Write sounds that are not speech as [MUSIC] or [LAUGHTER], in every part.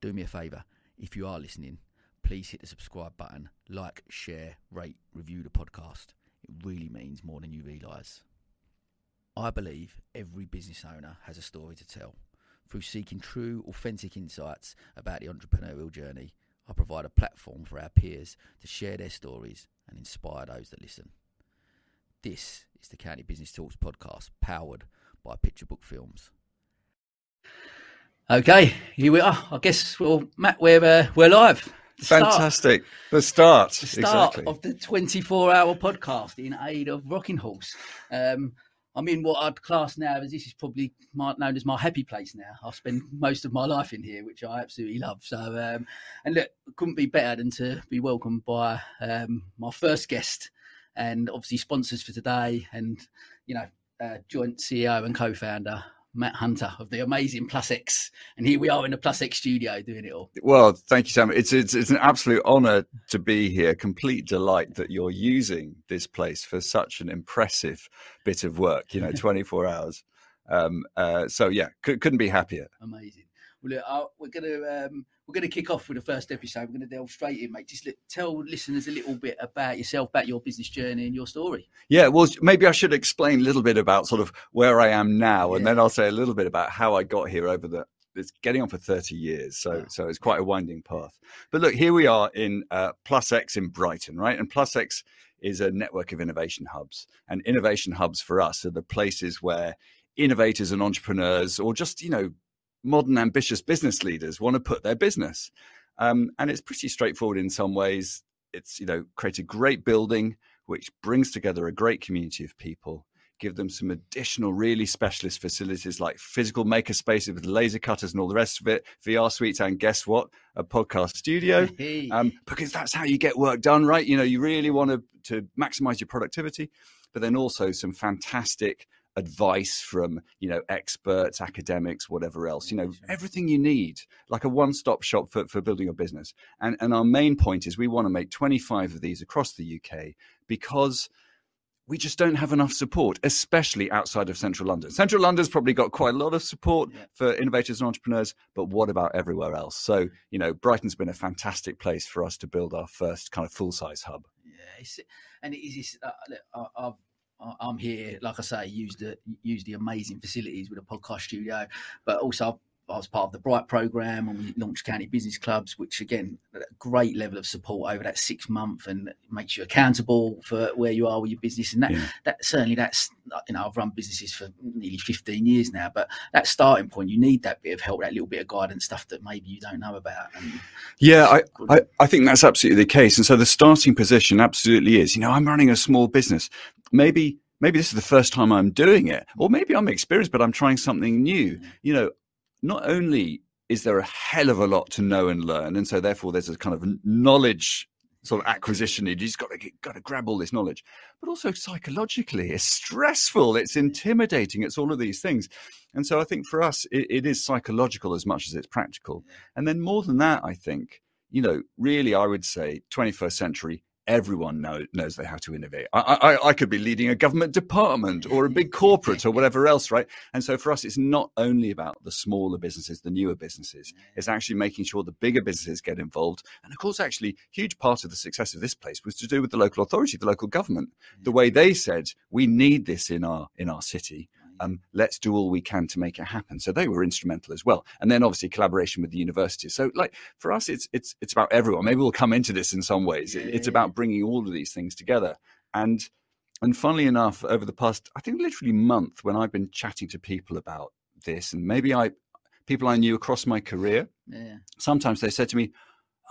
do me a favour. If you are listening, please hit the subscribe button, like, share, rate, review the podcast. It really means more than you realise. I believe every business owner has a story to tell. Through seeking true, authentic insights about the entrepreneurial journey, I provide a platform for our peers to share their stories and inspire those that listen. This is the County Business Talks podcast, powered by Picture Book Films. Okay, here we are. I guess, well, Matt, we're uh, we're live. The Fantastic. Start, the start. The start exactly. of the 24 hour podcast in aid of Rocking Horse. Um, I'm in what I'd class now as this is probably known as my happy place now. I spend most of my life in here, which I absolutely love. So, um, and look, couldn't be better than to be welcomed by um, my first guest and obviously sponsors for today and, you know, uh, joint CEO and co founder Matt Hunter of the amazing Plus X, and here we are in the Plus X studio doing it all. Well, thank you, Sam. It's it's, it's an absolute honour to be here. Complete delight that you're using this place for such an impressive bit of work. You know, [LAUGHS] 24 hours. Um, uh, so yeah, c- couldn't be happier. Amazing. Well, look, uh, we're going to um, we're going to kick off with the first episode. We're going to delve straight in, mate. Just tell listeners a little bit about yourself, about your business journey, and your story. Yeah, well, maybe I should explain a little bit about sort of where I am now, yeah. and then I'll say a little bit about how I got here over the. It's getting on for 30 years, so so it's quite a winding path. But look, here we are in uh, Plus X in Brighton, right? And Plus X is a network of innovation hubs, and innovation hubs for us are the places where innovators and entrepreneurs, or just you know modern ambitious business leaders want to put their business. Um, and it's pretty straightforward in some ways. It's, you know, create a great building which brings together a great community of people, give them some additional really specialist facilities like physical maker spaces with laser cutters and all the rest of it, VR suites, and guess what? A podcast studio. um, because that's how you get work done, right? You know, you really want to, to maximize your productivity, but then also some fantastic advice from you know experts academics whatever else you know everything you need like a one-stop shop for, for building your business and and our main point is we want to make 25 of these across the uk because we just don't have enough support, especially outside of central London. Central London's probably got quite a lot of support yeah. for innovators and entrepreneurs, but what about everywhere else? So, you know, Brighton's been a fantastic place for us to build our first kind of full size hub. Yeah, and it is. Uh, I've I'm here, like I say, use the use the amazing facilities with a podcast studio, but also I was part of the Bright program and we launched county business clubs, which again, a great level of support over that six month and makes you accountable for where you are with your business. And that, yeah. that certainly that's, you know, I've run businesses for nearly 15 years now, but that starting point, you need that bit of help, that little bit of guidance, stuff that maybe you don't know about. And yeah, I, I, I think that's absolutely the case. And so the starting position absolutely is, you know, I'm running a small business. Maybe maybe this is the first time I'm doing it, or maybe I'm experienced, but I'm trying something new. Mm. You know, not only is there a hell of a lot to know and learn, and so therefore there's a kind of knowledge sort of acquisition. You just got to get, got to grab all this knowledge, but also psychologically, it's stressful, it's intimidating, it's all of these things. And so I think for us, it, it is psychological as much as it's practical. And then more than that, I think you know, really, I would say 21st century everyone know, knows have to innovate. I, I, I, could be leading a government department or a big corporate or whatever else, right? And so for us, it's not only about the smaller businesses, the newer businesses. It's actually making sure the bigger businesses get involved. And of course, actually, huge part of the success of this place was to do with the local authority, the local government. The way they said, we need this in our in our city um, let's do all we can to make it happen. So they were instrumental as well. And then obviously collaboration with the universities. So like for us, it's it's it's about everyone. Maybe we'll come into this in some ways. Yeah, it's yeah, about bringing all of these things together. And and funnily enough, over the past I think literally month, when I've been chatting to people about this, and maybe I people I knew across my career, yeah. sometimes they said to me,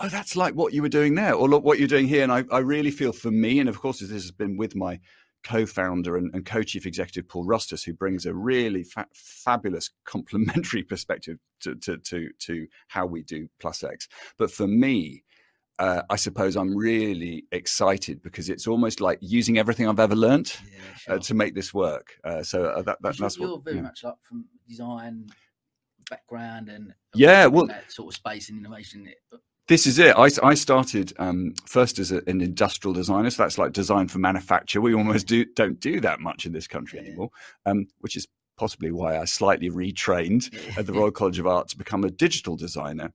oh, that's like what you were doing there, or look what you're doing here. And I, I really feel for me, and of course, this has been with my co-founder and, and, co-chief executive Paul Rostas, who brings a really fa- fabulous complementary [LAUGHS] perspective to, to, to, to, how we do Plus X. But for me, uh, I suppose I'm really excited because it's almost like using everything I've ever learned yeah, uh, sure. uh, to make this work. Uh, so uh, that, that that's you're what, very yeah. much like from design background and yeah, well, that sort of space and innovation. This is it. I, I started um, first as a, an industrial designer, so that's like design for manufacture. We almost do, don't do that much in this country anymore, um, which is possibly why I slightly retrained at the Royal College of Art to become a digital designer.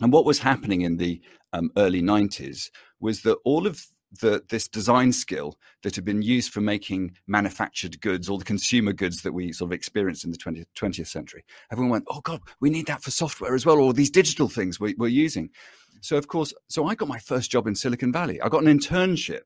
And what was happening in the um, early 90s was that all of the, this design skill that had been used for making manufactured goods, all the consumer goods that we sort of experienced in the 20th, 20th century, everyone went, oh God, we need that for software as well, or these digital things we, we're using. So, of course, so I got my first job in Silicon Valley. I got an internship,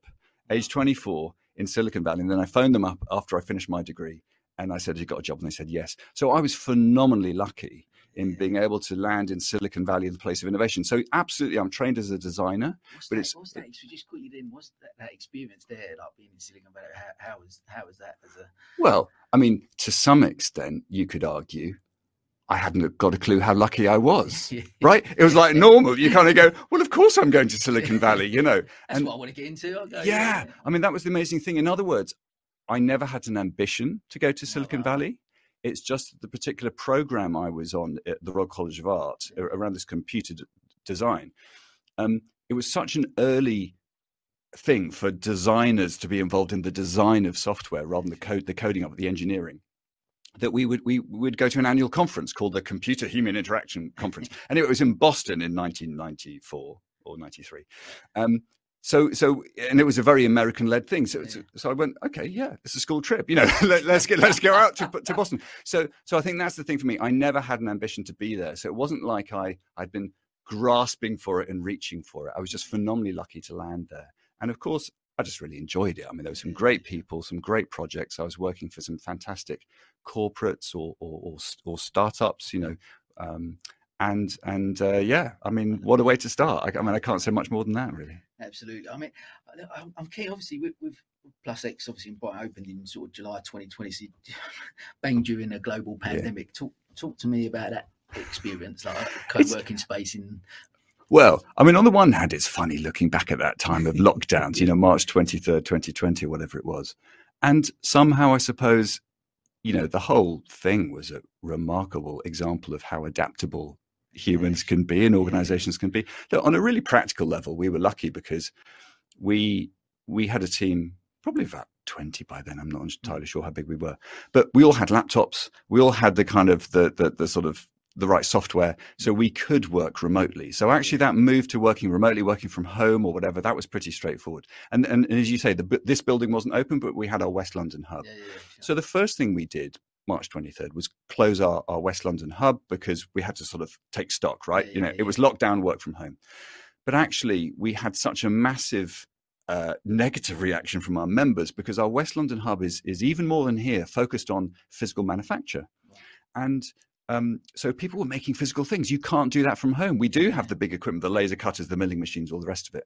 age 24, in Silicon Valley. And then I phoned them up after I finished my degree and I said, You got a job? And they said, Yes. So I was phenomenally lucky in being able to land in Silicon Valley, the place of innovation. So absolutely, I'm trained as a designer. What's but that, it's what's that? So just quickly then, what's that, that experience there, like being in Silicon Valley? How, how was how was that as a well, I mean, to some extent, you could argue. I hadn't got a clue how lucky I was, [LAUGHS] right? It was like normal. You kind of go, well, of course I'm going to Silicon Valley, you know. [LAUGHS] That's what I want to get into. Go, yeah, I mean, that was the amazing thing. In other words, I never had an ambition to go to Silicon wow. Valley. It's just the particular program I was on at the Royal College of Art a- around this computer d- design. Um, it was such an early thing for designers to be involved in the design of software rather than the code, the coding of it, the engineering. That we would we would go to an annual conference called the Computer Human Interaction Conference, [LAUGHS] and it was in Boston in 1994 or 93. Um, so so and it was a very american led thing. So, so so i went okay yeah it's a school trip you know [LAUGHS] Let, us get let's go out to, to boston. So so i think that's the thing for me. I never had an ambition to be there. So it wasn't like i i'd been grasping for it and reaching for it. I was just phenomenally lucky to land there. And of course i just really enjoyed it. I mean there were some great people some great projects. I was working for some fantastic corporates or or, or, or startups you know um, and and uh, yeah, I mean, what a way to start! I, I, mean, I can't say much more than that, really. Absolutely. I mean, I'm keen. Obviously, with, with Plus X, obviously, in Brighton opened in sort of July 2020, so [LAUGHS] bang during a global pandemic. Yeah. Talk talk to me about that experience, like [LAUGHS] co-working it's, space in. Well, I mean, on the one hand, it's funny looking back at that time of [LAUGHS] lockdowns. you know, March 23rd, 2020, whatever it was, and somehow, I suppose, you know, the whole thing was a remarkable example of how adaptable humans can be and organizations can be. Look, on a really practical level, we were lucky because we we had a team probably about 20 by then i'm not mm. entirely sure how big we were but we all had laptops we all had the kind of the the, the sort of the right software so we could work remotely. So actually that move to working remotely working from home or whatever that was pretty straightforward. And and, and as you say the, this building wasn't open but we had our west london hub. Yeah, yeah, so the first thing we did March 23rd was close our, our West London hub because we had to sort of take stock, right? You know, it was lockdown, work from home. But actually, we had such a massive uh, negative reaction from our members because our West London hub is is even more than here, focused on physical manufacture, and um, so people were making physical things. You can't do that from home. We do have the big equipment, the laser cutters, the milling machines, all the rest of it,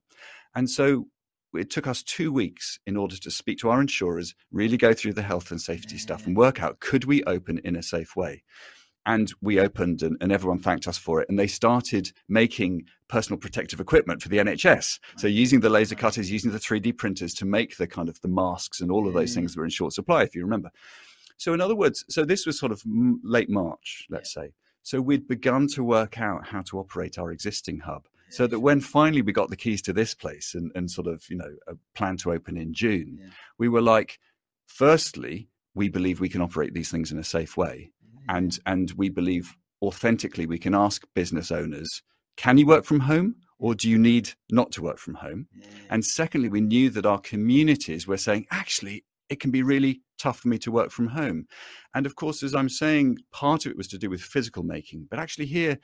and so it took us two weeks in order to speak to our insurers, really go through the health and safety stuff, and work out could we open in a safe way. And we opened, and, and, everyone thanked us for it. And they started making personal protective equipment for the NHS. So using the laser cutters, using the 3D printers to make the kind of the masks and all of those things that were in short supply, if you remember. So in other words, so this was sort of late March, let's say. So we'd begun to work out how to operate our existing hub so that when finally we got the keys to this place and, and sort of you know a plan to open in june yeah. we were like firstly we believe we can operate these things in a safe way mm-hmm. and and we believe authentically we can ask business owners can you work from home or do you need not to work from home yeah. and secondly we knew that our communities were saying actually it can be really tough for me to work from home and of course as i'm saying part of it was to do with physical making but actually here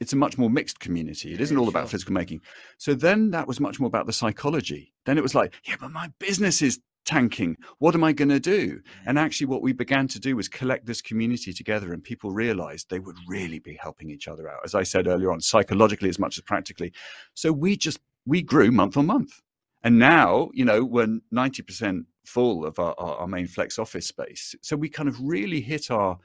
it's a much more mixed community. It isn't all about physical making. So then that was much more about the psychology. Then it was like, yeah, but my business is tanking. What am I going to do? And mm. actually, what we began to do was collect this community together, and people realized they would really be helping each other out. As I said earlier on, psychologically as much as practically. So we just we grew month on month, and now you know we're ninety percent full of our, our, our main flex office space. So we kind of really hit our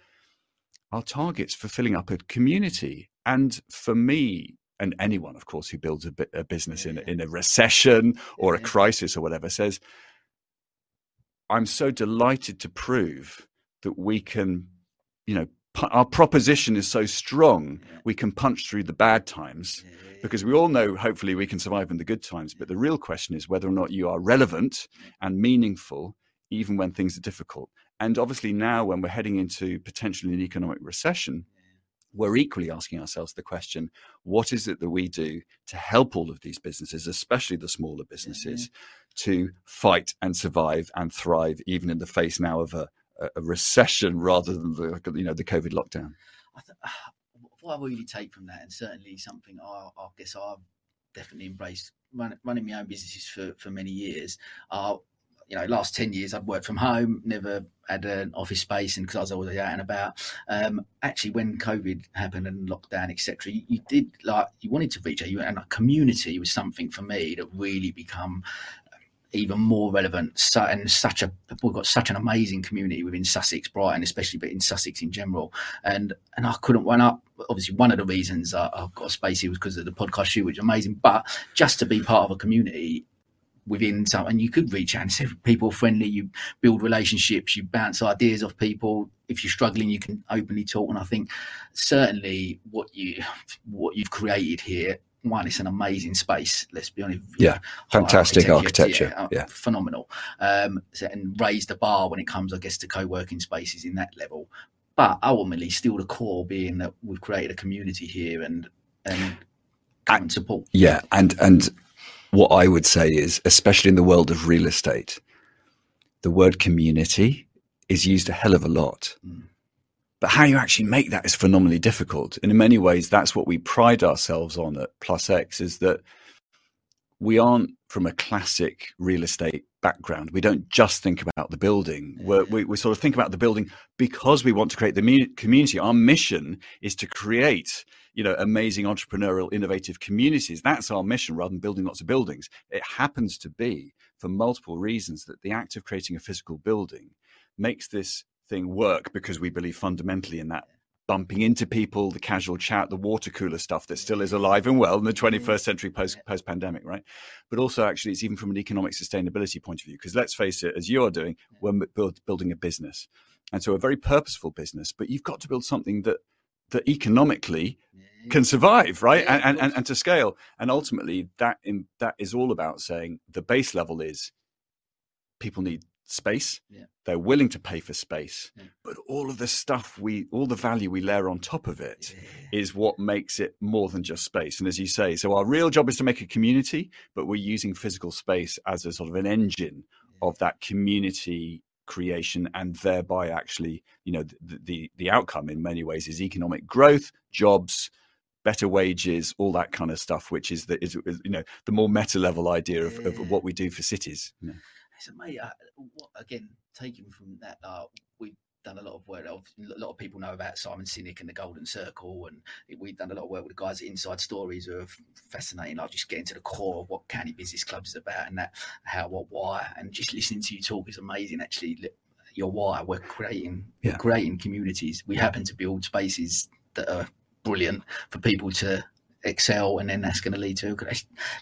our targets for filling up a community. And for me, and anyone, of course, who builds a, a business in, in a recession or a crisis or whatever says, I'm so delighted to prove that we can, you know, our proposition is so strong, we can punch through the bad times because we all know, hopefully, we can survive in the good times. But the real question is whether or not you are relevant and meaningful, even when things are difficult. And obviously, now when we're heading into potentially an economic recession, we're equally asking ourselves the question what is it that we do to help all of these businesses especially the smaller businesses to fight and survive and thrive even in the face now of a, a recession rather than the you know the covid lockdown th- [SIGHS] what I really take from that, and certainly something I, I guess I've definitely embraced run, running my own businesses for, for many years. Uh, you know, last 10 years I've worked from home, never had an office space, and because I was always out and about. Um, actually, when COVID happened and lockdown, etc., you, you, did like you wanted to reach out, you and a community was something for me that really become even more relevant. So, and such a we've got such an amazing community within Sussex, Brighton, especially, but in Sussex in general. And and I couldn't run up. Obviously, one of the reasons I, I got a space here was because of the podcast shoot, which is amazing. But just to be part of a community within some, and you could reach out and say people friendly. You build relationships. You bounce ideas off people. If you're struggling, you can openly talk. And I think certainly what you what you've created here one, it's an amazing space. Let's be honest. Yeah, fantastic architecture. architecture. Yeah, yeah, phenomenal. Um, so, and raise the bar when it comes, I guess, to co-working spaces in that level. But ultimately, still the core being that we've created a community here and and, and support. Yeah, and and what I would say is, especially in the world of real estate, the word community is used a hell of a lot. Mm but how you actually make that is phenomenally difficult. And in many ways, that's what we pride ourselves on at Plus X is that we aren't from a classic real estate background. We don't just think about the building. we we sort of think about the building because we want to create the community. Our mission is to create, you know, amazing entrepreneurial, innovative communities. That's our mission rather than building lots of buildings. It happens to be for multiple reasons that the act of creating a physical building makes this thing work because we believe fundamentally in that bumping into people, the casual chat, the water cooler stuff that still is alive and well in the 21st century post post pandemic, right? But also, actually, it's even from an economic sustainability point of view. Because let's face it, as you are doing, we're build, building a business, and so a very purposeful business. But you've got to build something that that economically can survive, right, yeah, and, and, and to scale. And ultimately, that in, that is all about saying the base level is people need space. Yeah. They're willing to pay for space, yeah. but all of the stuff we, all the value we layer on top of it, yeah. is what makes it more than just space. And as you say, so our real job is to make a community, but we're using physical space as a sort of an engine of that community creation, and thereby actually, you know, the, the the outcome in many ways is economic growth, jobs better wages, all that kind of stuff, which is the is, is you know the more meta level idea of, yeah. of what we do for cities. You know? So, mate, uh, what, again, taking from that, uh, we've done a lot of work. A lot of people know about Simon Sinek and the Golden Circle, and we've done a lot of work with the guys at Inside Stories who are fascinating. Like just getting to the core of what County Business Club is about, and that how, what, why, and just listening to you talk is amazing. Actually, your why. We're creating, yeah. we're creating communities. We happen to build spaces that are brilliant for people to excel, and then that's going to lead to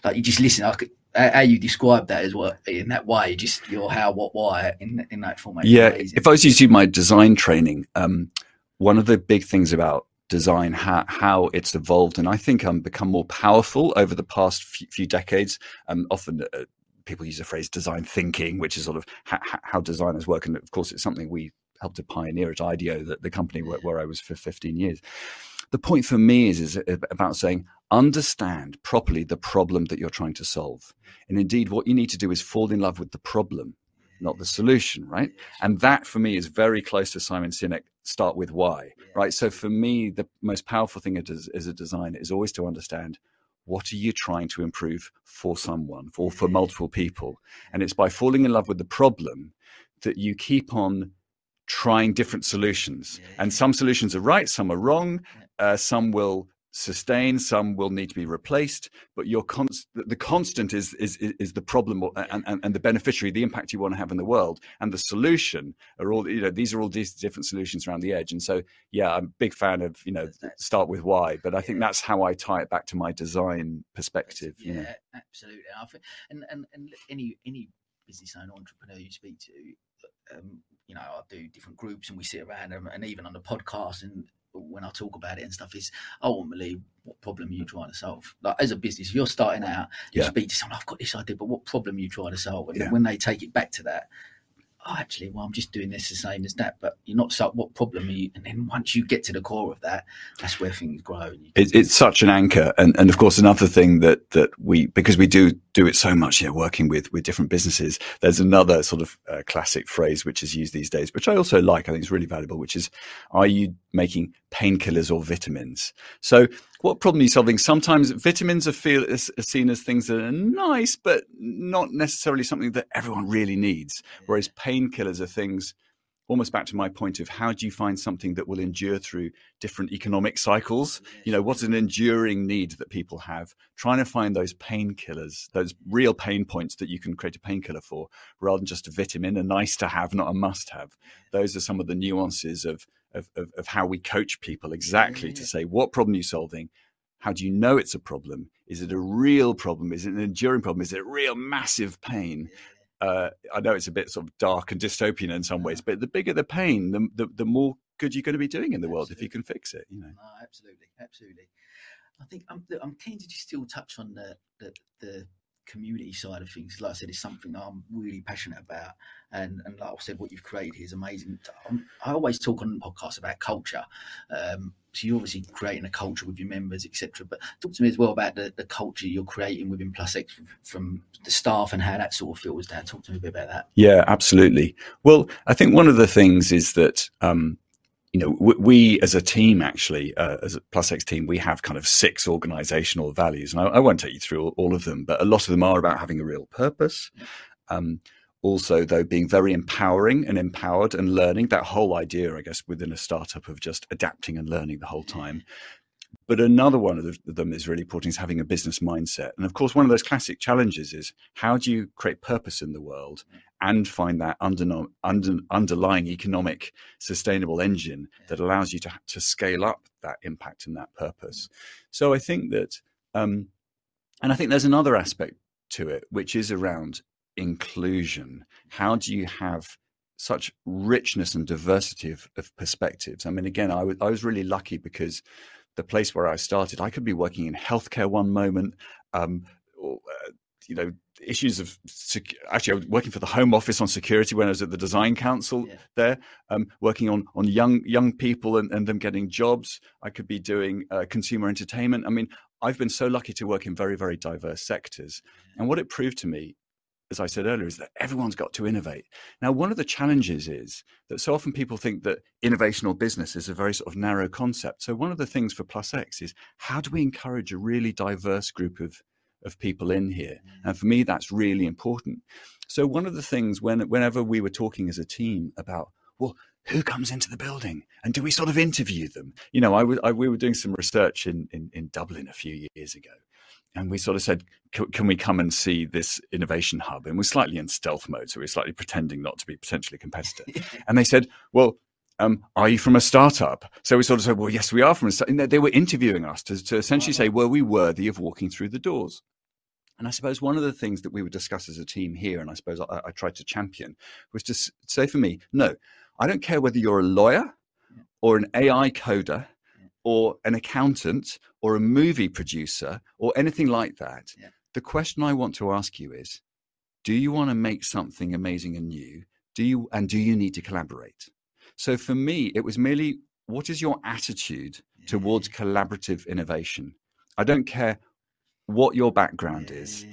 like you just listen. I could, how you describe that as well in that way, just your how, what, why in in that format. Yeah, if I was to do my design training, um, one of the big things about design, how, how it's evolved, and I think um become more powerful over the past few, few decades. Um, often. Uh, people use the phrase design thinking, which is sort of ha- how designers work, and of course, it's something we helped to pioneer at IDEO, that the company where, where I was for 15 years the point for me is, is about saying understand properly the problem that you're trying to solve. And indeed, what you need to do is fall in love with the problem, not the solution, right? And that for me is very close to Simon Sinek start with why, right? So for me, the most powerful thing as a designer is always to understand what are you trying to improve for someone, for, for multiple people? And it's by falling in love with the problem that you keep on trying different solutions. And some solutions are right, some are wrong, uh, some will sustain, some will need to be replaced. But your const- the constant is, is is the problem and, and, and, the beneficiary, the impact you want to have in the world, and the solution are all you know. These are all these different solutions around the edge. And so, yeah, I'm a big fan of you know start with why, but I think that's how I tie it back to my design perspective. Yeah, you know? absolutely. And and and any any business owner entrepreneur you speak to. Um, you know, I do different groups and we sit around them, and even on the podcast and when I talk about it and stuff is ultimately what problem are you trying to solve? Like as a business, if you're starting out, you yeah. speak to someone, I've got this idea, but what problem are you trying to solve? And yeah. when they take it back to that, oh, actually, well, I'm just doing this the same as that. But you're not so. What problem are you? And then once you get to the core of that, that's where things grow. It, it's such an anchor, and and of course another thing that that we because we do do it so much, yeah, working with with different businesses. There's another sort of uh, classic phrase which is used these days, which I also like. I think it's really valuable, which is, "Are you making painkillers or vitamins?" So what problem are you solving? Sometimes vitamins are, feel, are seen as things that are nice, but not necessarily something that everyone really needs. Whereas painkillers are things, almost back to my point of how do you find something that will endure through different economic cycles? You know, what's an enduring need that people have? Trying to find those painkillers, those real pain points that you can create a painkiller for, rather than just a vitamin, a nice to have, not a must have. Those are some of the nuances of of, of, of how we coach people exactly yeah. to say what problem you're solving. How do you know it's a problem? Is it a real problem? Is it an enduring problem? Is it a real massive pain? Uh, I know it's a bit sort of dark and dystopian in some ways, but the bigger the pain, the, the, the more good you're going to be doing in the absolutely. world if you can fix it. You know, no, absolutely, absolutely. I think I'm, I'm keen to just still touch on the, the, the community side of things, like I said, it's something I'm really passionate about. And, and like I said, what you've created is amazing. I always talk on podcasts about culture. Um, so you're obviously creating a culture with your members, etc. But talk to me as well about the, the culture you're creating within Plus X from the staff and how that sort of feels down. Talk to me a bit about that. Yeah, absolutely. Well, I think one of the things is that um, you know, we, we, as a team, actually, uh, as a Plus X team, we have kind of six organizational values. And I, I won't take you through all, all, of them, but a lot of them are about having a real purpose. Um, also, though, being very empowering and empowered and learning that whole idea, I guess, within a startup of just adapting and learning the whole time. But another one of them is really important is having a business mindset. And of course, one of those classic challenges is how do you create purpose in the world and find that under, under, underlying economic sustainable engine that allows you to, to scale up that impact and that purpose. So I think that, um, and I think there's another aspect to it, which is around inclusion. How do you have such richness and diversity of, of perspectives? I mean, again, I, w- I was really lucky because the place where I started, I could be working in healthcare one moment, um, or, uh, you know, issues of sec- actually I was working for the Home Office on security when I was at the Design Council yeah. there, um, working on on young young people and, and them getting jobs. I could be doing uh, consumer entertainment. I mean, I've been so lucky to work in very very diverse sectors, and what it proved to me. As I said earlier, is that everyone's got to innovate. Now, one of the challenges is that so often people think that innovation or business is a very sort of narrow concept. So, one of the things for Plus X is how do we encourage a really diverse group of of people in here. Mm. And for me, that's really important. So one of the things when whenever we were talking as a team about, well, who comes into the building and do we sort of interview them? You know, I, I we were doing some research in, in, in Dublin a few years ago. And we sort of said, can we come and see this innovation hub? And we're slightly in stealth mode. So we're slightly pretending not to be potentially competitive. [LAUGHS] and they said, well, um, are you from a startup? So we sort of said, well, yes, we are from a startup. They were interviewing us to, to essentially say, were we worthy of walking through the doors? And I suppose one of the things that we would discuss as a team here, and I suppose I, I tried to champion, was to say for me, no, I don't care whether you're a lawyer or an AI coder or an accountant or a movie producer or anything like that. Yeah. The question I want to ask you is do you want to make something amazing and new? Do you and do you need to collaborate? So for me, it was merely what is your attitude yeah. towards collaborative innovation? I don't care what your background yeah, is.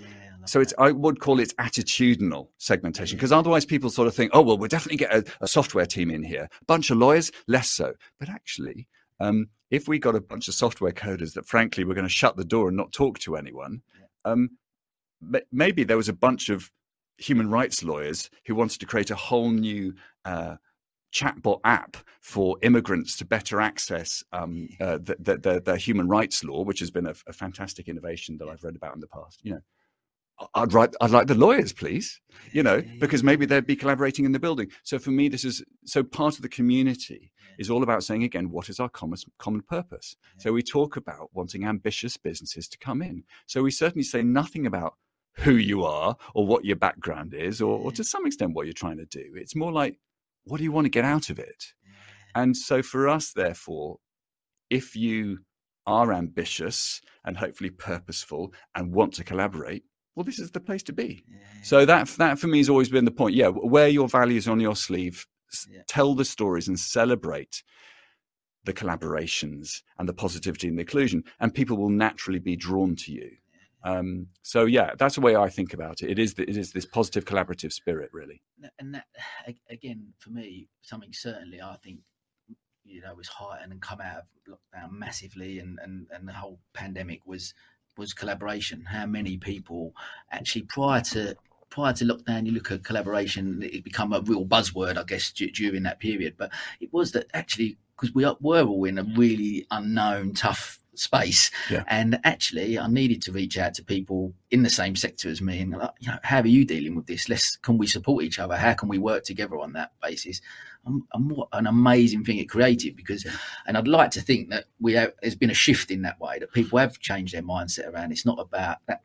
So it's I would call it attitudinal segmentation because otherwise people sort of think, oh well, we'll definitely get a, a, software team in here. A bunch of lawyers, less so. But actually, um, if we got a bunch of software coders that frankly were going to shut the door and not talk to anyone, um, maybe there was a bunch of human rights lawyers who wanted to create a whole new uh, chatbot app for immigrants to better access um, uh, the, the, the, the, human rights law, which has been a, a, fantastic innovation that I've read about in the past. You know, I'd write, I'd like the lawyers, please. You know, because maybe they'd be collaborating in the building. So for me, this is so part of the community is all about saying again, what is our common common purpose? So we talk about wanting ambitious businesses to come in. So we certainly say nothing about who you are or what your background is, or, or to some extent what you're trying to do. It's more like what do you want to get out of it? And so for us, therefore, if you are ambitious and hopefully purposeful and want to collaborate, well, this is the place to be. Yeah. So that that for me has always been the point. Yeah, wear your values on your sleeve, yeah. tell the stories, and celebrate the collaborations and the positivity and the inclusion, and people will naturally be drawn to you. Um, so yeah, that's the way I think about it. It is the, it is this positive collaborative spirit, really. And that [SIGHS] again, for me, something certainly I think you know was heightened and come out of lockdown massively, and and and the whole pandemic was was collaboration. How many people actually prior to prior to lockdown, you look at collaboration, it become a real buzzword, I guess, during that period. But it was that actually because we were all in a really unknown, tough space. Yeah. And actually, I needed to reach out to people in the same sector as me and, like, you know, how are you dealing with this? Let's can we support each other? How can we work together on that basis? And, and what an amazing thing it created because, and I'd like to think that we have, there's been a shift in that way that people have changed their mindset around. It's not about that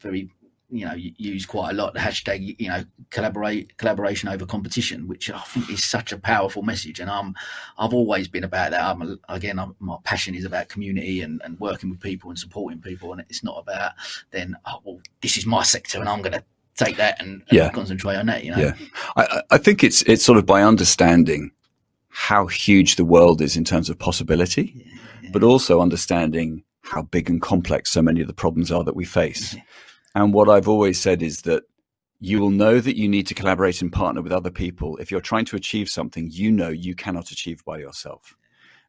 very you know use quite a lot the hashtag you know collaborate collaboration over competition which i think is such a powerful message. And i'm i've always been about that. I'm again I'm, my passion is about community and, and working with people and supporting people. And it's not about then oh well this is my sector and i'm going to take that and, and yeah. concentrate on that you know yeah I, I think it's it's sort of by understanding how huge the world is in terms of possibility yeah, yeah. but also understanding how big and complex so many of the problems are that we face and what I've always said is that you will know that you need to collaborate and partner with other people if you're trying to achieve something you know you cannot achieve by yourself.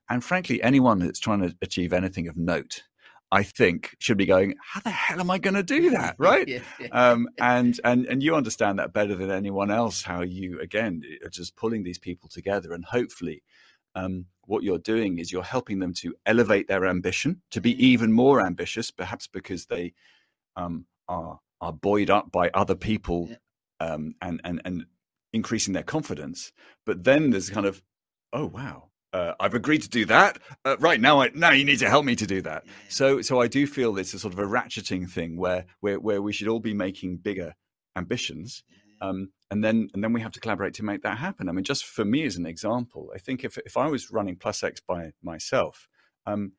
And frankly, anyone that's trying to achieve anything of note, I think, should be going, "How the hell am I going to do [LAUGHS] that?" Right? yeah, yeah. Um, and [LAUGHS] and and you understand that better than anyone else. How you again are just pulling these people together, and hopefully, um, what you're doing is you're helping them to elevate their ambition to be even more ambitious, perhaps because they um, are are buoyed up by other people yeah. um, and and and increasing their confidence. But then there's kind of, oh wow, uh, I've agreed to do that. Uh, right now, I, now you need to help me to do that. So, so I do feel it's a sort of a ratcheting thing where where where we should all be making bigger ambitions, um, and then and then we have to collaborate to make that happen. I mean, just for me as an example, I think if if I was running PlusX by myself, um,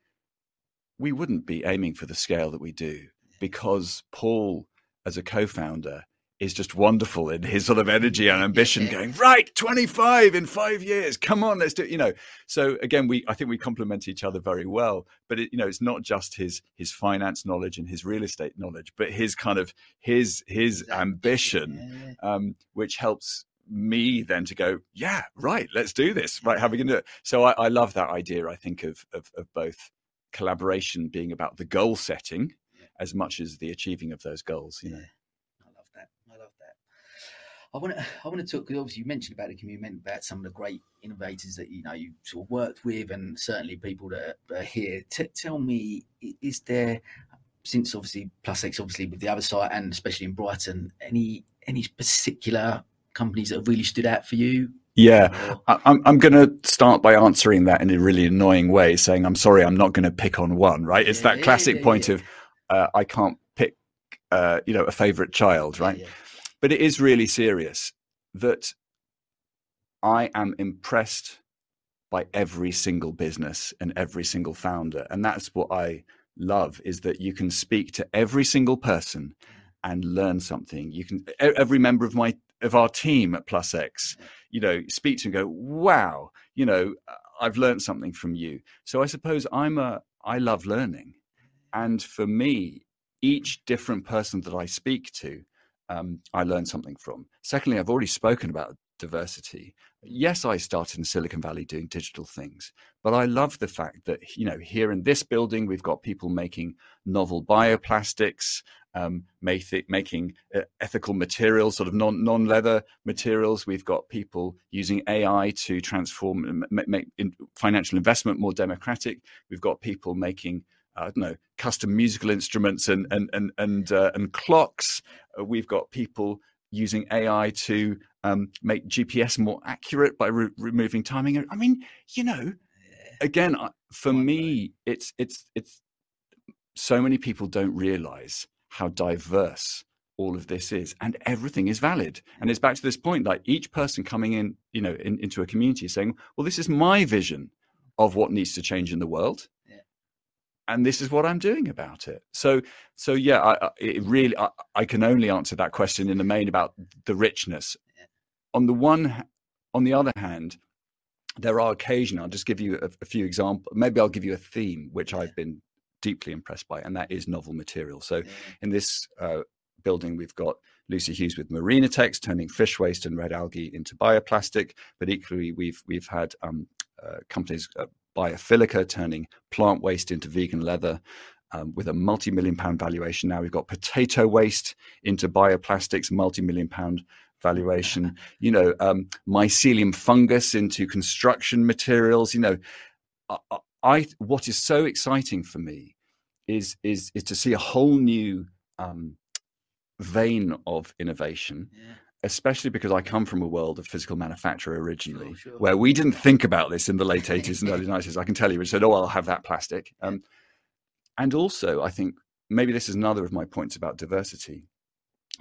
we wouldn't be aiming for the scale that we do because Paul, as a co-founder, is just wonderful in his sort of energy and ambition going right 25 in five years. Come on let's do it you know. So again we i think we complement each other very well but it, you know it's not just his his finance knowledge and his real estate knowledge but his kind of his his ambition. um, which helps me then to go yeah right let's do this. Right how are we going to do it? So I, I love that idea i think of, of of both collaboration being about the goal setting as much as the achieving of those goals. You know, I love that. I love that. I want to. I want to talk because obviously you mentioned about the community, about some of the great innovators that you know you sort of worked with, and certainly people that are, here. T- tell me, is there since obviously PlusX, obviously with the other side, and especially in Brighton, any any particular companies that have really stood out for you yeah, I'm, I'm going to start by answering that in a really annoying way, saying, I'm sorry, I'm not going to pick on one, right? It's yeah, that classic yeah, yeah, point of, uh, I can't pick, uh, you know, a favorite child, right? But it is really serious that I am impressed by every single business and every single founder, and that's what I love is that you can speak to every single person and learn something. You can every member of my of our team at Plus X, you know, speak to and go, wow, you know, uh, I've learned something from you. So I suppose I'm a I love learning. And for me, each different person that I speak to, um, I learn something from. Secondly, I've already spoken about diversity. Yes, I started in Silicon Valley doing digital things, but I love the fact that you know here in this building we've got people making novel bioplastics, um, making uh, ethical materials, sort of non non leather materials. We've got people using AI to transform make financial investment more democratic. We've got people making I don't know, custom musical instruments and and and and, uh, and clocks. Uh, we've got people using AI to um, make GPS more accurate by re- removing timing. I mean, you know, again, for me, it's it's it's so many people don't realize how diverse all of this is and everything is valid. And it's back to this point like each person coming in you know in, into a community saying well this is my vision of what needs to change in the world and this is what I'm doing about it. So, so yeah, I, it really, I, I, can only answer that question in the main about the richness. On the one, on the other hand, there are occasions. I'll just give you a, a few examples. Maybe I'll give you a theme which. I've been deeply impressed by, and that is novel material. So, yeah. in this uh, building, we've got Lucy Hughes with MarinaTex, turning fish waste and red algae into bioplastic. But equally, we've we've had um, uh, companies. Uh, Biophilica, turning plant waste into vegan leather. Um, with a multi-million pound valuation. Now we've got potato waste into bioplastics multi-million pound valuation. [LAUGHS] You know um, mycelium fungus into construction materials you know. I, I, what is so exciting for me is is is to see a whole new um, vein of innovation. Yeah especially because I come from a world of physical manufacture originally, sure, sure. where we didn't think about this in the late [LAUGHS] 80s and early 90s. I can tell you, we said, oh, I'll have that plastic. Um, and also, I think maybe this is another of my points about diversity.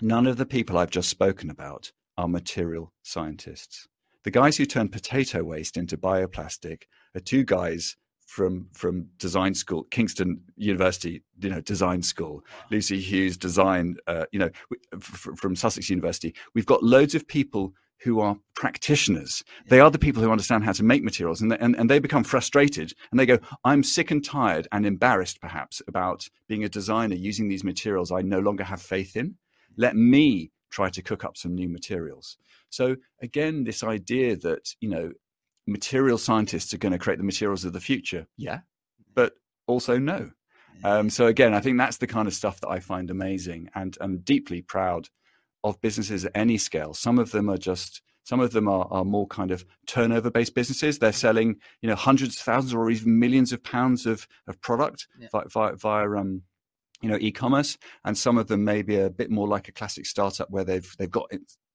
None of the people I've just spoken about are material scientists. The guys who turn potato waste into bioplastic are two guys from from design school, Kingston University, you know, design school. Lucy Hughes, design, uh, you know, from Sussex University. We've got loads of people who are practitioners. They are the people who understand how to make materials, and they, and, and they become frustrated and they go, "I'm sick and tired and embarrassed, perhaps, about being a designer using these materials I no longer have faith in. Let me." try to cook up some new materials so again this idea that you know material scientists are going to create the materials of the future. Yeah, but also no. Um, so again, I think that's the kind of stuff that I find amazing, and I'm deeply proud of businesses at any scale. Some of them are just some of them are, are more kind of turnover based businesses. They're selling, you know, hundreds of thousands or even millions of pounds of, of product yeah. via, via, via um, you know, e-commerce. And some of them may be a bit more like a classic startup where they've they've got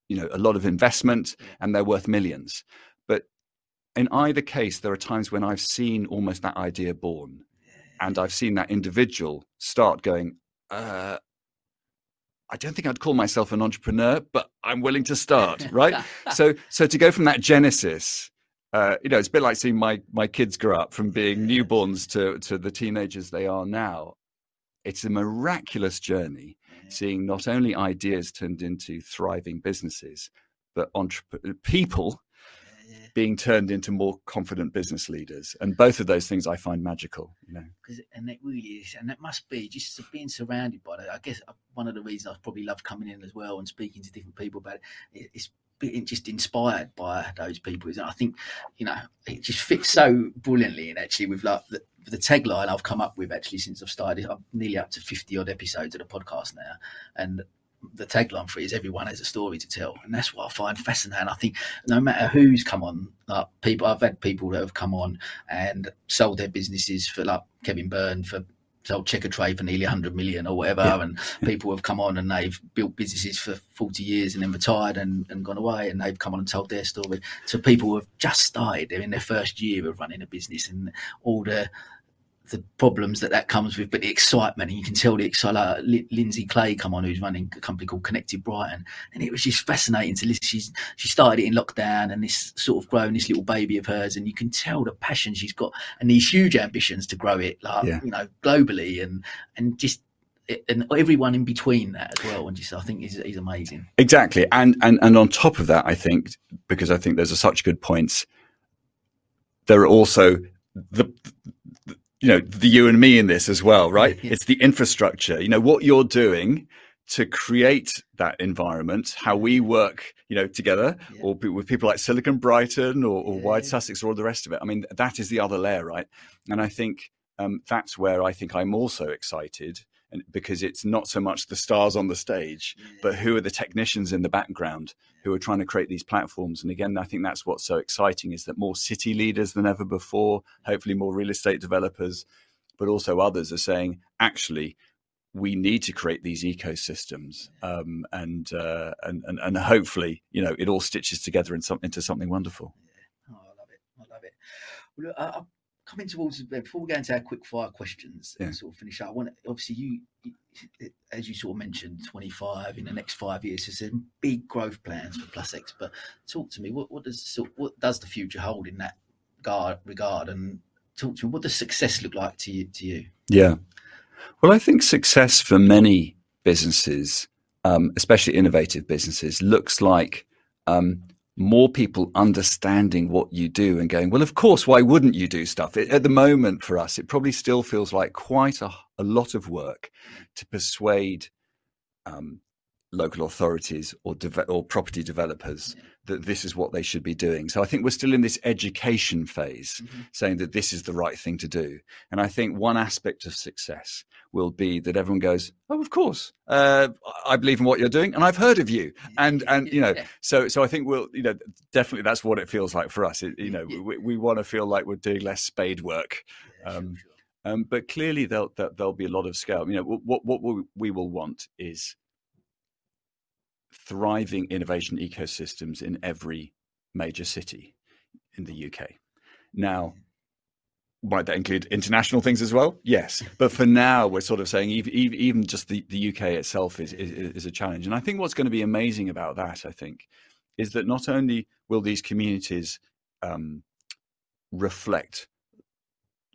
you know a lot of investment and they're worth millions in either case, there are times when I've seen almost that idea born, and I've seen that individual start going, uh, I don't think I'd call myself an entrepreneur, but I'm willing to start, [LAUGHS] right? so, so to go from that genesis, uh, you know, it's a bit like seeing my my kids grow up from being newborns to to the teenagers they are now. It's a miraculous journey, seeing not only ideas turned into thriving businesses, but entre- people being turned into more confident business leaders. And both of those things I find magical. You know, and it really is, and that must be just being surrounded by that. I guess uh, one of the reasons I probably love coming in as well and speaking to different people about. It's being just inspired by those people. And I think you know it just fits so brilliantly. And actually, with like the, the tagline I've come up with actually since I've started, I'm nearly up to fifty odd episodes of the podcast now, and the tagline for it is everyone has a story to tell, and that's what I find fascinating. I think no matter who's come on, like people, I've had people that have come on and sold their businesses for like Kevin Byrne for sold Checkatrade for nearly 100 million or whatever, yeah. and people have come on and they've built businesses for 40 years and then retired and, and gone away, and they've come on and told their story. So people who have just started, they're in their first year of running a business, and all the the problems that that comes with, but the excitement, and you can tell the excitement. Like Lindsay Clay come on, who's running a company called Connected Brighton, and it was just fascinating to listen. She's she started it in lockdown, and this sort of growing this little baby of hers, and you can tell the passion she's got, and these huge ambitions to grow it, like yeah. you know, globally, and and just and everyone in between that as well. And just, I think he's, he's amazing. Exactly. And, and, and on top of that, I think, because I think there's a such good points, there are also the, you know the you and me in this as well right yeah. it's the infrastructure you know what you're doing to create that environment how we work you know together yeah. or with people like silicon brighton or, or yeah. Wired Sussex or all the rest of it i mean that is the other layer right and i think um, that's where i think i'm also excited because it's not so much the stars on the stage, but who are the technicians in the background who are trying to create these platforms. And again, I think that's what's so exciting is that more city leaders than ever before, hopefully more real estate developers, but also others are saying, actually, we need to create these ecosystems, um, and, uh, and and and hopefully, you know, it all stitches together in some, into something wonderful. Oh, I love it. I love it. Well, uh, coming towards before we go into our quick fire questions yeah. and sort of finish up. I want obviously you, as you sort of mentioned, 25 in the next five years. So some big growth plans for PlusX. But talk to me. What, what does what does the future hold in that regard? And talk to me. What does success look like to you? To you? Yeah. Well, I think success for many businesses, um, especially innovative businesses, looks like um, more people understanding what you do and going, well, of course, why wouldn't you do stuff? It, at the moment, for us, it probably still feels like quite a, a lot of work to persuade um, local authorities or de- or property developers that this is what they should be doing. So I think we're still in this education phase, mm-hmm. saying that this is the right thing to do. And I think one aspect of success will be that everyone goes, "Oh, of course, uh, I believe in what you're doing, and I've heard of you." And and you know, so so I think we'll you know definitely that's what it feels like for us. It, you know, we, we want to feel like we're doing less spade work. Um, um, but clearly, there'll, there'll be a lot of scale. You know, what what we will want is thriving innovation ecosystems in every major city in the UK. Now, might that include international things as well? Yes, but for now, we're sort of saying even even just the, the UK itself is, is, is a challenge. And I think what's going to be amazing about that, I think, is that not only will these communities um, reflect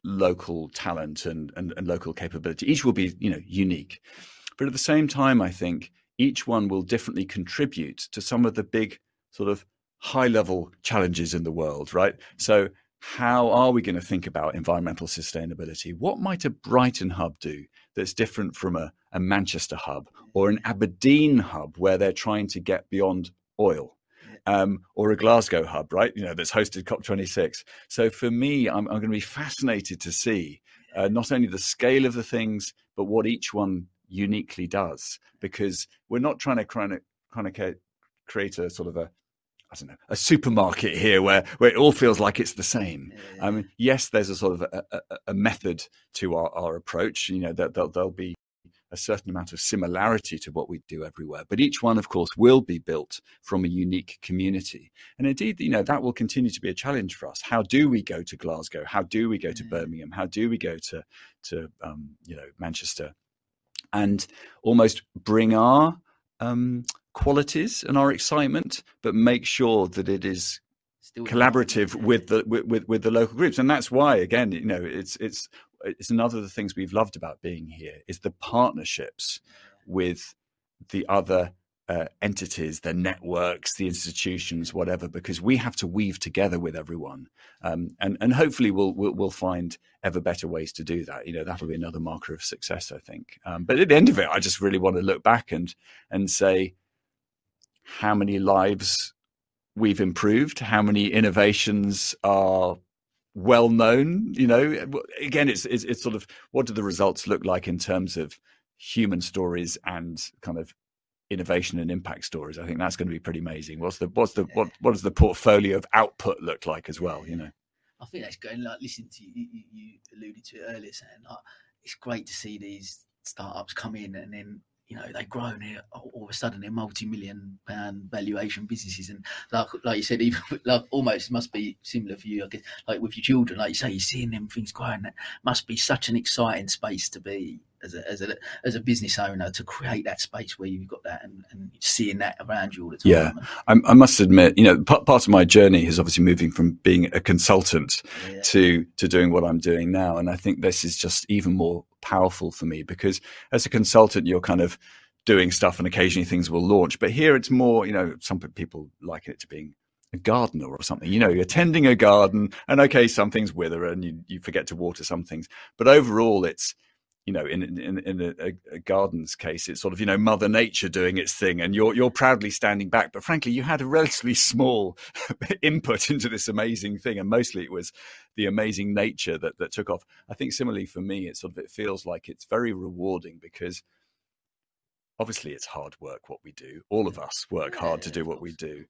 local talent and, and and local capability, each will be you know unique, but at the same time, I think each one will differently contribute to some of the big sort of high level challenges in the world, right? So, how are we going to think about environmental sustainability? What might a Brighton hub do that's different from a, a Manchester hub or an Aberdeen hub where they're trying to get beyond oil? Um, or a Glasgow hub, right? You know, that's hosted COP26. So for me, I'm, I'm going to be fascinated to see uh, not only the scale of the things, but what each one uniquely does because we're not trying to kind of kind of create a sort of a I don't know a supermarket here where where it all feels like it's the same. I mean, yes, there's a sort of a, a, a method to our, our approach. You know that there'll, there'll be a certain amount of similarity to what we do everywhere. But each one, of course, will be built from a unique community. And indeed, you know, that will continue to be a challenge for us. How do we go to Glasgow? How do we go to Birmingham? How do we go to to um, you know Manchester? And almost bring our um, qualities and our excitement, but make sure that it is Still collaborative with the with, with the local groups. And that's why, again, you know, it's it's it's another of the things we've loved about being here is the partnerships with the other uh, entities, the networks, the institutions, whatever, because we have to weave together with everyone, um, and and hopefully we'll, we'll, we'll find ever better ways to do that. You know, that'll be another marker of success, I think. Um, but at the end of it, I just really want to look back and and say how many lives we've improved, how many innovations are well known. You know, again, it's, it's it's sort of what do the results look like in terms of human stories and kind of innovation and impact stories. I think that's going to be pretty amazing. What's the what's the what what does the portfolio of output look like as well? You know, I think that's going like listening to you, you, you alluded to it earlier, saying like it's great to see these startups come in and then you know they grow and all of a sudden they're multi-million pound valuation businesses and like like you said [LAUGHS] even like almost must be similar for you I guess like with your children like you say you're seeing them things growing that must be such an exciting space to be as a, as a as a business owner to create that space where you've got that and, and seeing that around you all the time. Yeah, I, I must admit, you know, part, part of my journey is obviously moving from being a consultant yeah. to to doing what I'm doing now, and I think this is just even more powerful for me because as a consultant, you're kind of doing stuff and occasionally things will launch, but here it's more, you know, some people liken it to being a gardener or something. You know, you're tending a garden, and okay, some things wither and you, you forget to water some things, but overall, it's you know, in in, in a, a, garden's case, it's sort of you know Mother Nature doing its thing, and you're you're proudly standing back. But frankly, you had a relatively [LAUGHS] small [LAUGHS] input into this amazing thing, and mostly it was the amazing nature that that took off. I think similarly for me, it sort of it feels like it's very rewarding because obviously it's hard work what we do. All of us work hard to do what we do,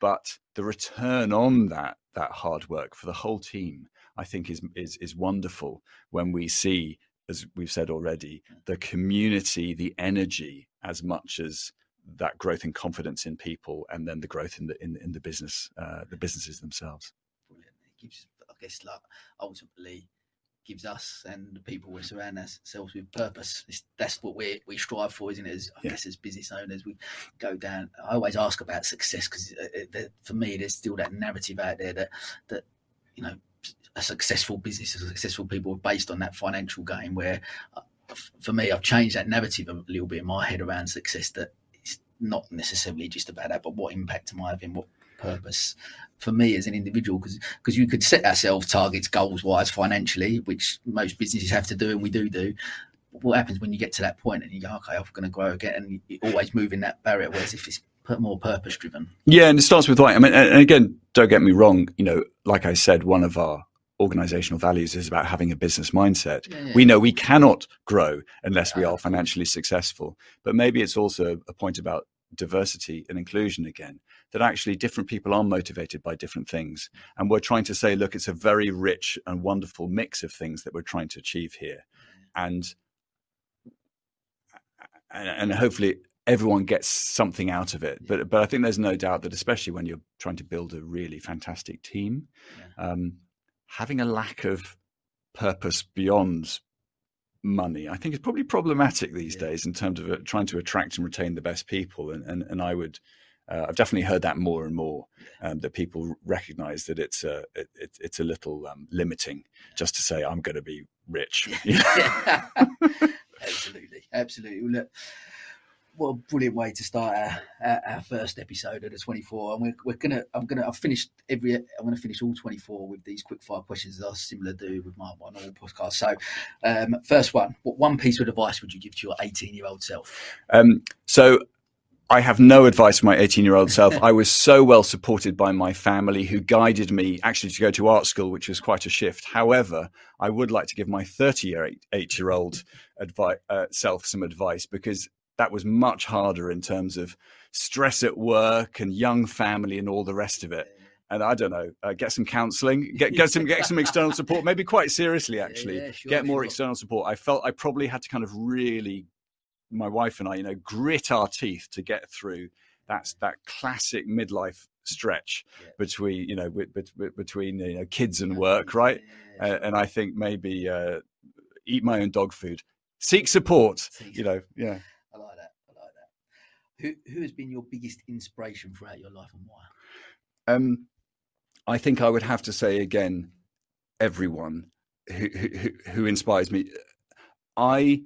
but the return on that that hard work for the whole team, I think, is is is wonderful when we see as we've said already, the community, the energy, as much as that growth and confidence in people, and then the growth in the in, in the business, uh, the businesses themselves. Brilliant. It gives, I guess, like ultimately gives us and the people we surround ourselves with purpose. It's, that's what we we strive for, isn't it? As, I yeah. guess as business owners, we go down. I always ask about success because uh, uh, for me, there's still that narrative out there that that you know a successful business, successful people based on that financial gain. Where, uh, for me, I've changed that narrative a little bit in my head around success. That it's not necessarily just about that, but what impact am I having? What purpose for me as an individual because because you could set ourselves targets goals wise financially which most businesses have to do and we do do what happens when you get to that point and you go okay i'm going to grow again and you're always moving that barrier whereas if it's more purpose driven yeah and it starts with why i mean and again don't get me wrong you know like i said one of our organizational values is about having a business mindset. Yeah, yeah. We know we cannot grow unless we are financially successful, but maybe it's also a point about diversity and inclusion again that actually different people are motivated by different things. And we're trying to say look it's a very rich and wonderful mix of things that we're trying to achieve here. And and, hopefully everyone gets something out of it. But but i think there's no doubt that especially when you're trying to build a really fantastic team um, having a lack of purpose beyond money, I think is probably problematic these yeah. days in terms of uh, trying to attract and retain the best people. And and, and I would, uh, I've definitely heard that more and more um, that people recognise that it's a it, it's a little um, limiting just to say I'm going to be rich. [LAUGHS] [LAUGHS] [LAUGHS] absolutely, absolutely. Look, what a brilliant way to start our, our, first episode of the 24 and we're, we're gonna i'm gonna i've finished every i'm gonna finish all 24 with these quick fire questions that are similar do with my, my normal podcast so um, first one what one piece of advice would you give to your 18 year old self um, so I have no advice for my 18 year old self. [LAUGHS] I was so well supported by my family who guided me actually to go to art school, which was quite a shift. However, I would like to give my 38 year old advi- uh, self some advice because that was much harder in terms of stress at work and young family and all the rest of it. And I don't know, uh, get some counselling, get get some get some [LAUGHS] external support. Maybe quite seriously, actually, yeah, yeah, sure, get more sure. external support. I felt I probably had to kind of really, my wife and I, you know, grit our teeth to get through that's that classic midlife stretch yeah. between you know between you know kids and work right uh, and i think maybe uh, eat my own dog food seek support you know yeah who has been your biggest inspiration throughout your life and why? Um, I think I would have to say again, everyone who who, who inspires me. I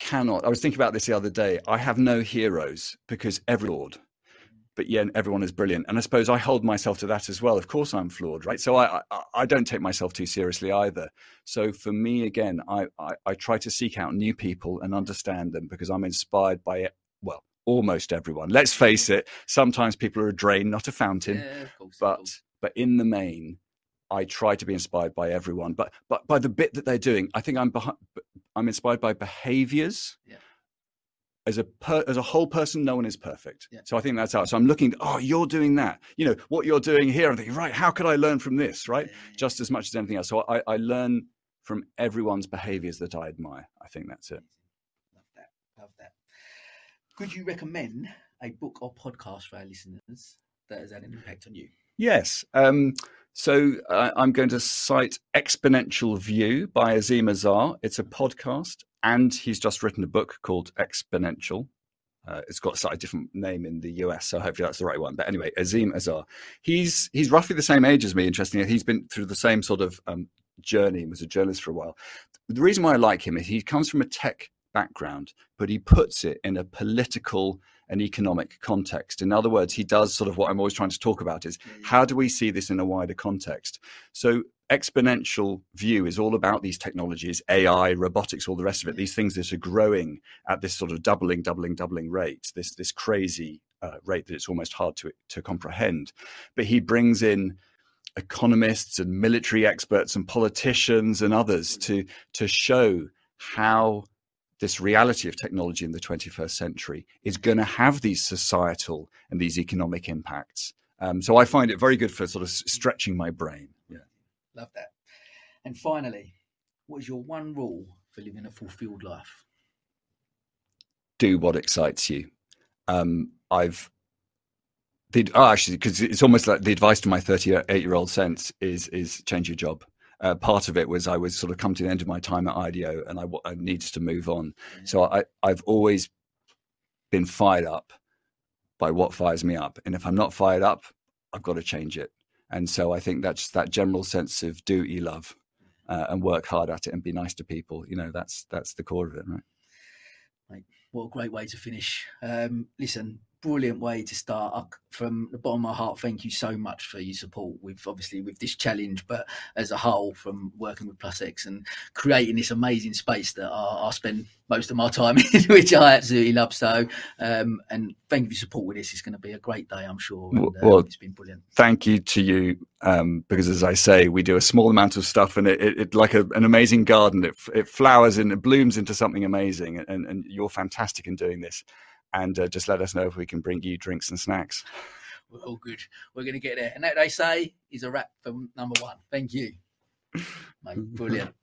cannot. I was thinking about this the other day. I have no heroes because every Lord, but yeah, everyone is brilliant. And I suppose I hold myself to that as well. Of course, I'm flawed, right? So I I, I don't take myself too seriously either. So for me, again, I, I I try to seek out new people and understand them because I'm inspired by it. Well, almost everyone. Let's face it, sometimes people are a drain, not a fountain. Yeah, course, but but in the main, I try to be inspired by everyone. But but by the bit that they're doing, I think I'm behind, I'm inspired by behaviors. Yeah. As a per, as a whole person, no one is perfect. Yeah. So I think that's out. So I'm looking. Oh, you're doing that. You know what you're doing here. I'm thinking, right? How could I learn from this? Right? Just as much as anything else. So I, I learn from everyone's behaviors that I admire. I think that's it. Love that. Love that. Could you recommend a book or podcast for our listeners that has had an impact on you? Yes. Um, so uh, I'm going to cite Exponential View by Azeem Azhar. It's a podcast, and he's just written a book called Exponential. Uh, it's got a slightly different name in the US, so hopefully that's the right one. But anyway, Azeem Azhar, he's he's roughly the same age as me. Interestingly, he's been through the same sort of um, journey. He was a journalist for a while. The reason why I like him is he comes from a tech background, but he puts it in a political and economic context. In other words, he does sort of what I'm always trying to talk about is how do we see this in a wider context? So exponential view is all about these technologies, AI, robotics, all the rest of it, these things that are growing at this sort of doubling, doubling, doubling rate, this this crazy uh, rate that it's almost hard to to comprehend. But he brings in economists and military experts and politicians and others to to show how this reality of technology in the 21st century is going to have these societal and these economic impacts. Um, so I find it very good for sort of stretching my brain. Yeah, love that. And finally, what is your one rule for living a fulfilled life? Do what excites you. Um, I've the, oh, actually, because it's almost like the advice to my 38 year old sense is is change your job uh, part of it was I was sort of come to the end of my time at IDEO and I, I needed to move on. Mm-hmm. So I, I've always been fired up by what fires me up. And if I'm not fired up, I've got to change it. And so I think that's that general sense of do you love uh, and work hard at it and be nice to people. You know, that's that's the core of it, right? Mate, what a great way to finish. Um, listen, brilliant way to start. From the bottom of my heart, thank you so much for your support with obviously with this challenge, but as a whole, from working with Plus X and creating this amazing space that I, I spend most of my time [LAUGHS] in, which I absolutely love. So, um, and thank you for your support with this. It's going to be a great day, I'm sure. And, uh, well, it's been brilliant. Thank you to you, um, because as I say, we do a small amount of stuff, and it, it, it like a, an amazing garden. It, it flowers and it blooms into something amazing, and, and you're fantastic in doing this and uh, just let us know if we can bring you drinks and snacks. Well, all good. We're going to get there. And that they say is a wrap for number one. Thank you. Mate, brilliant.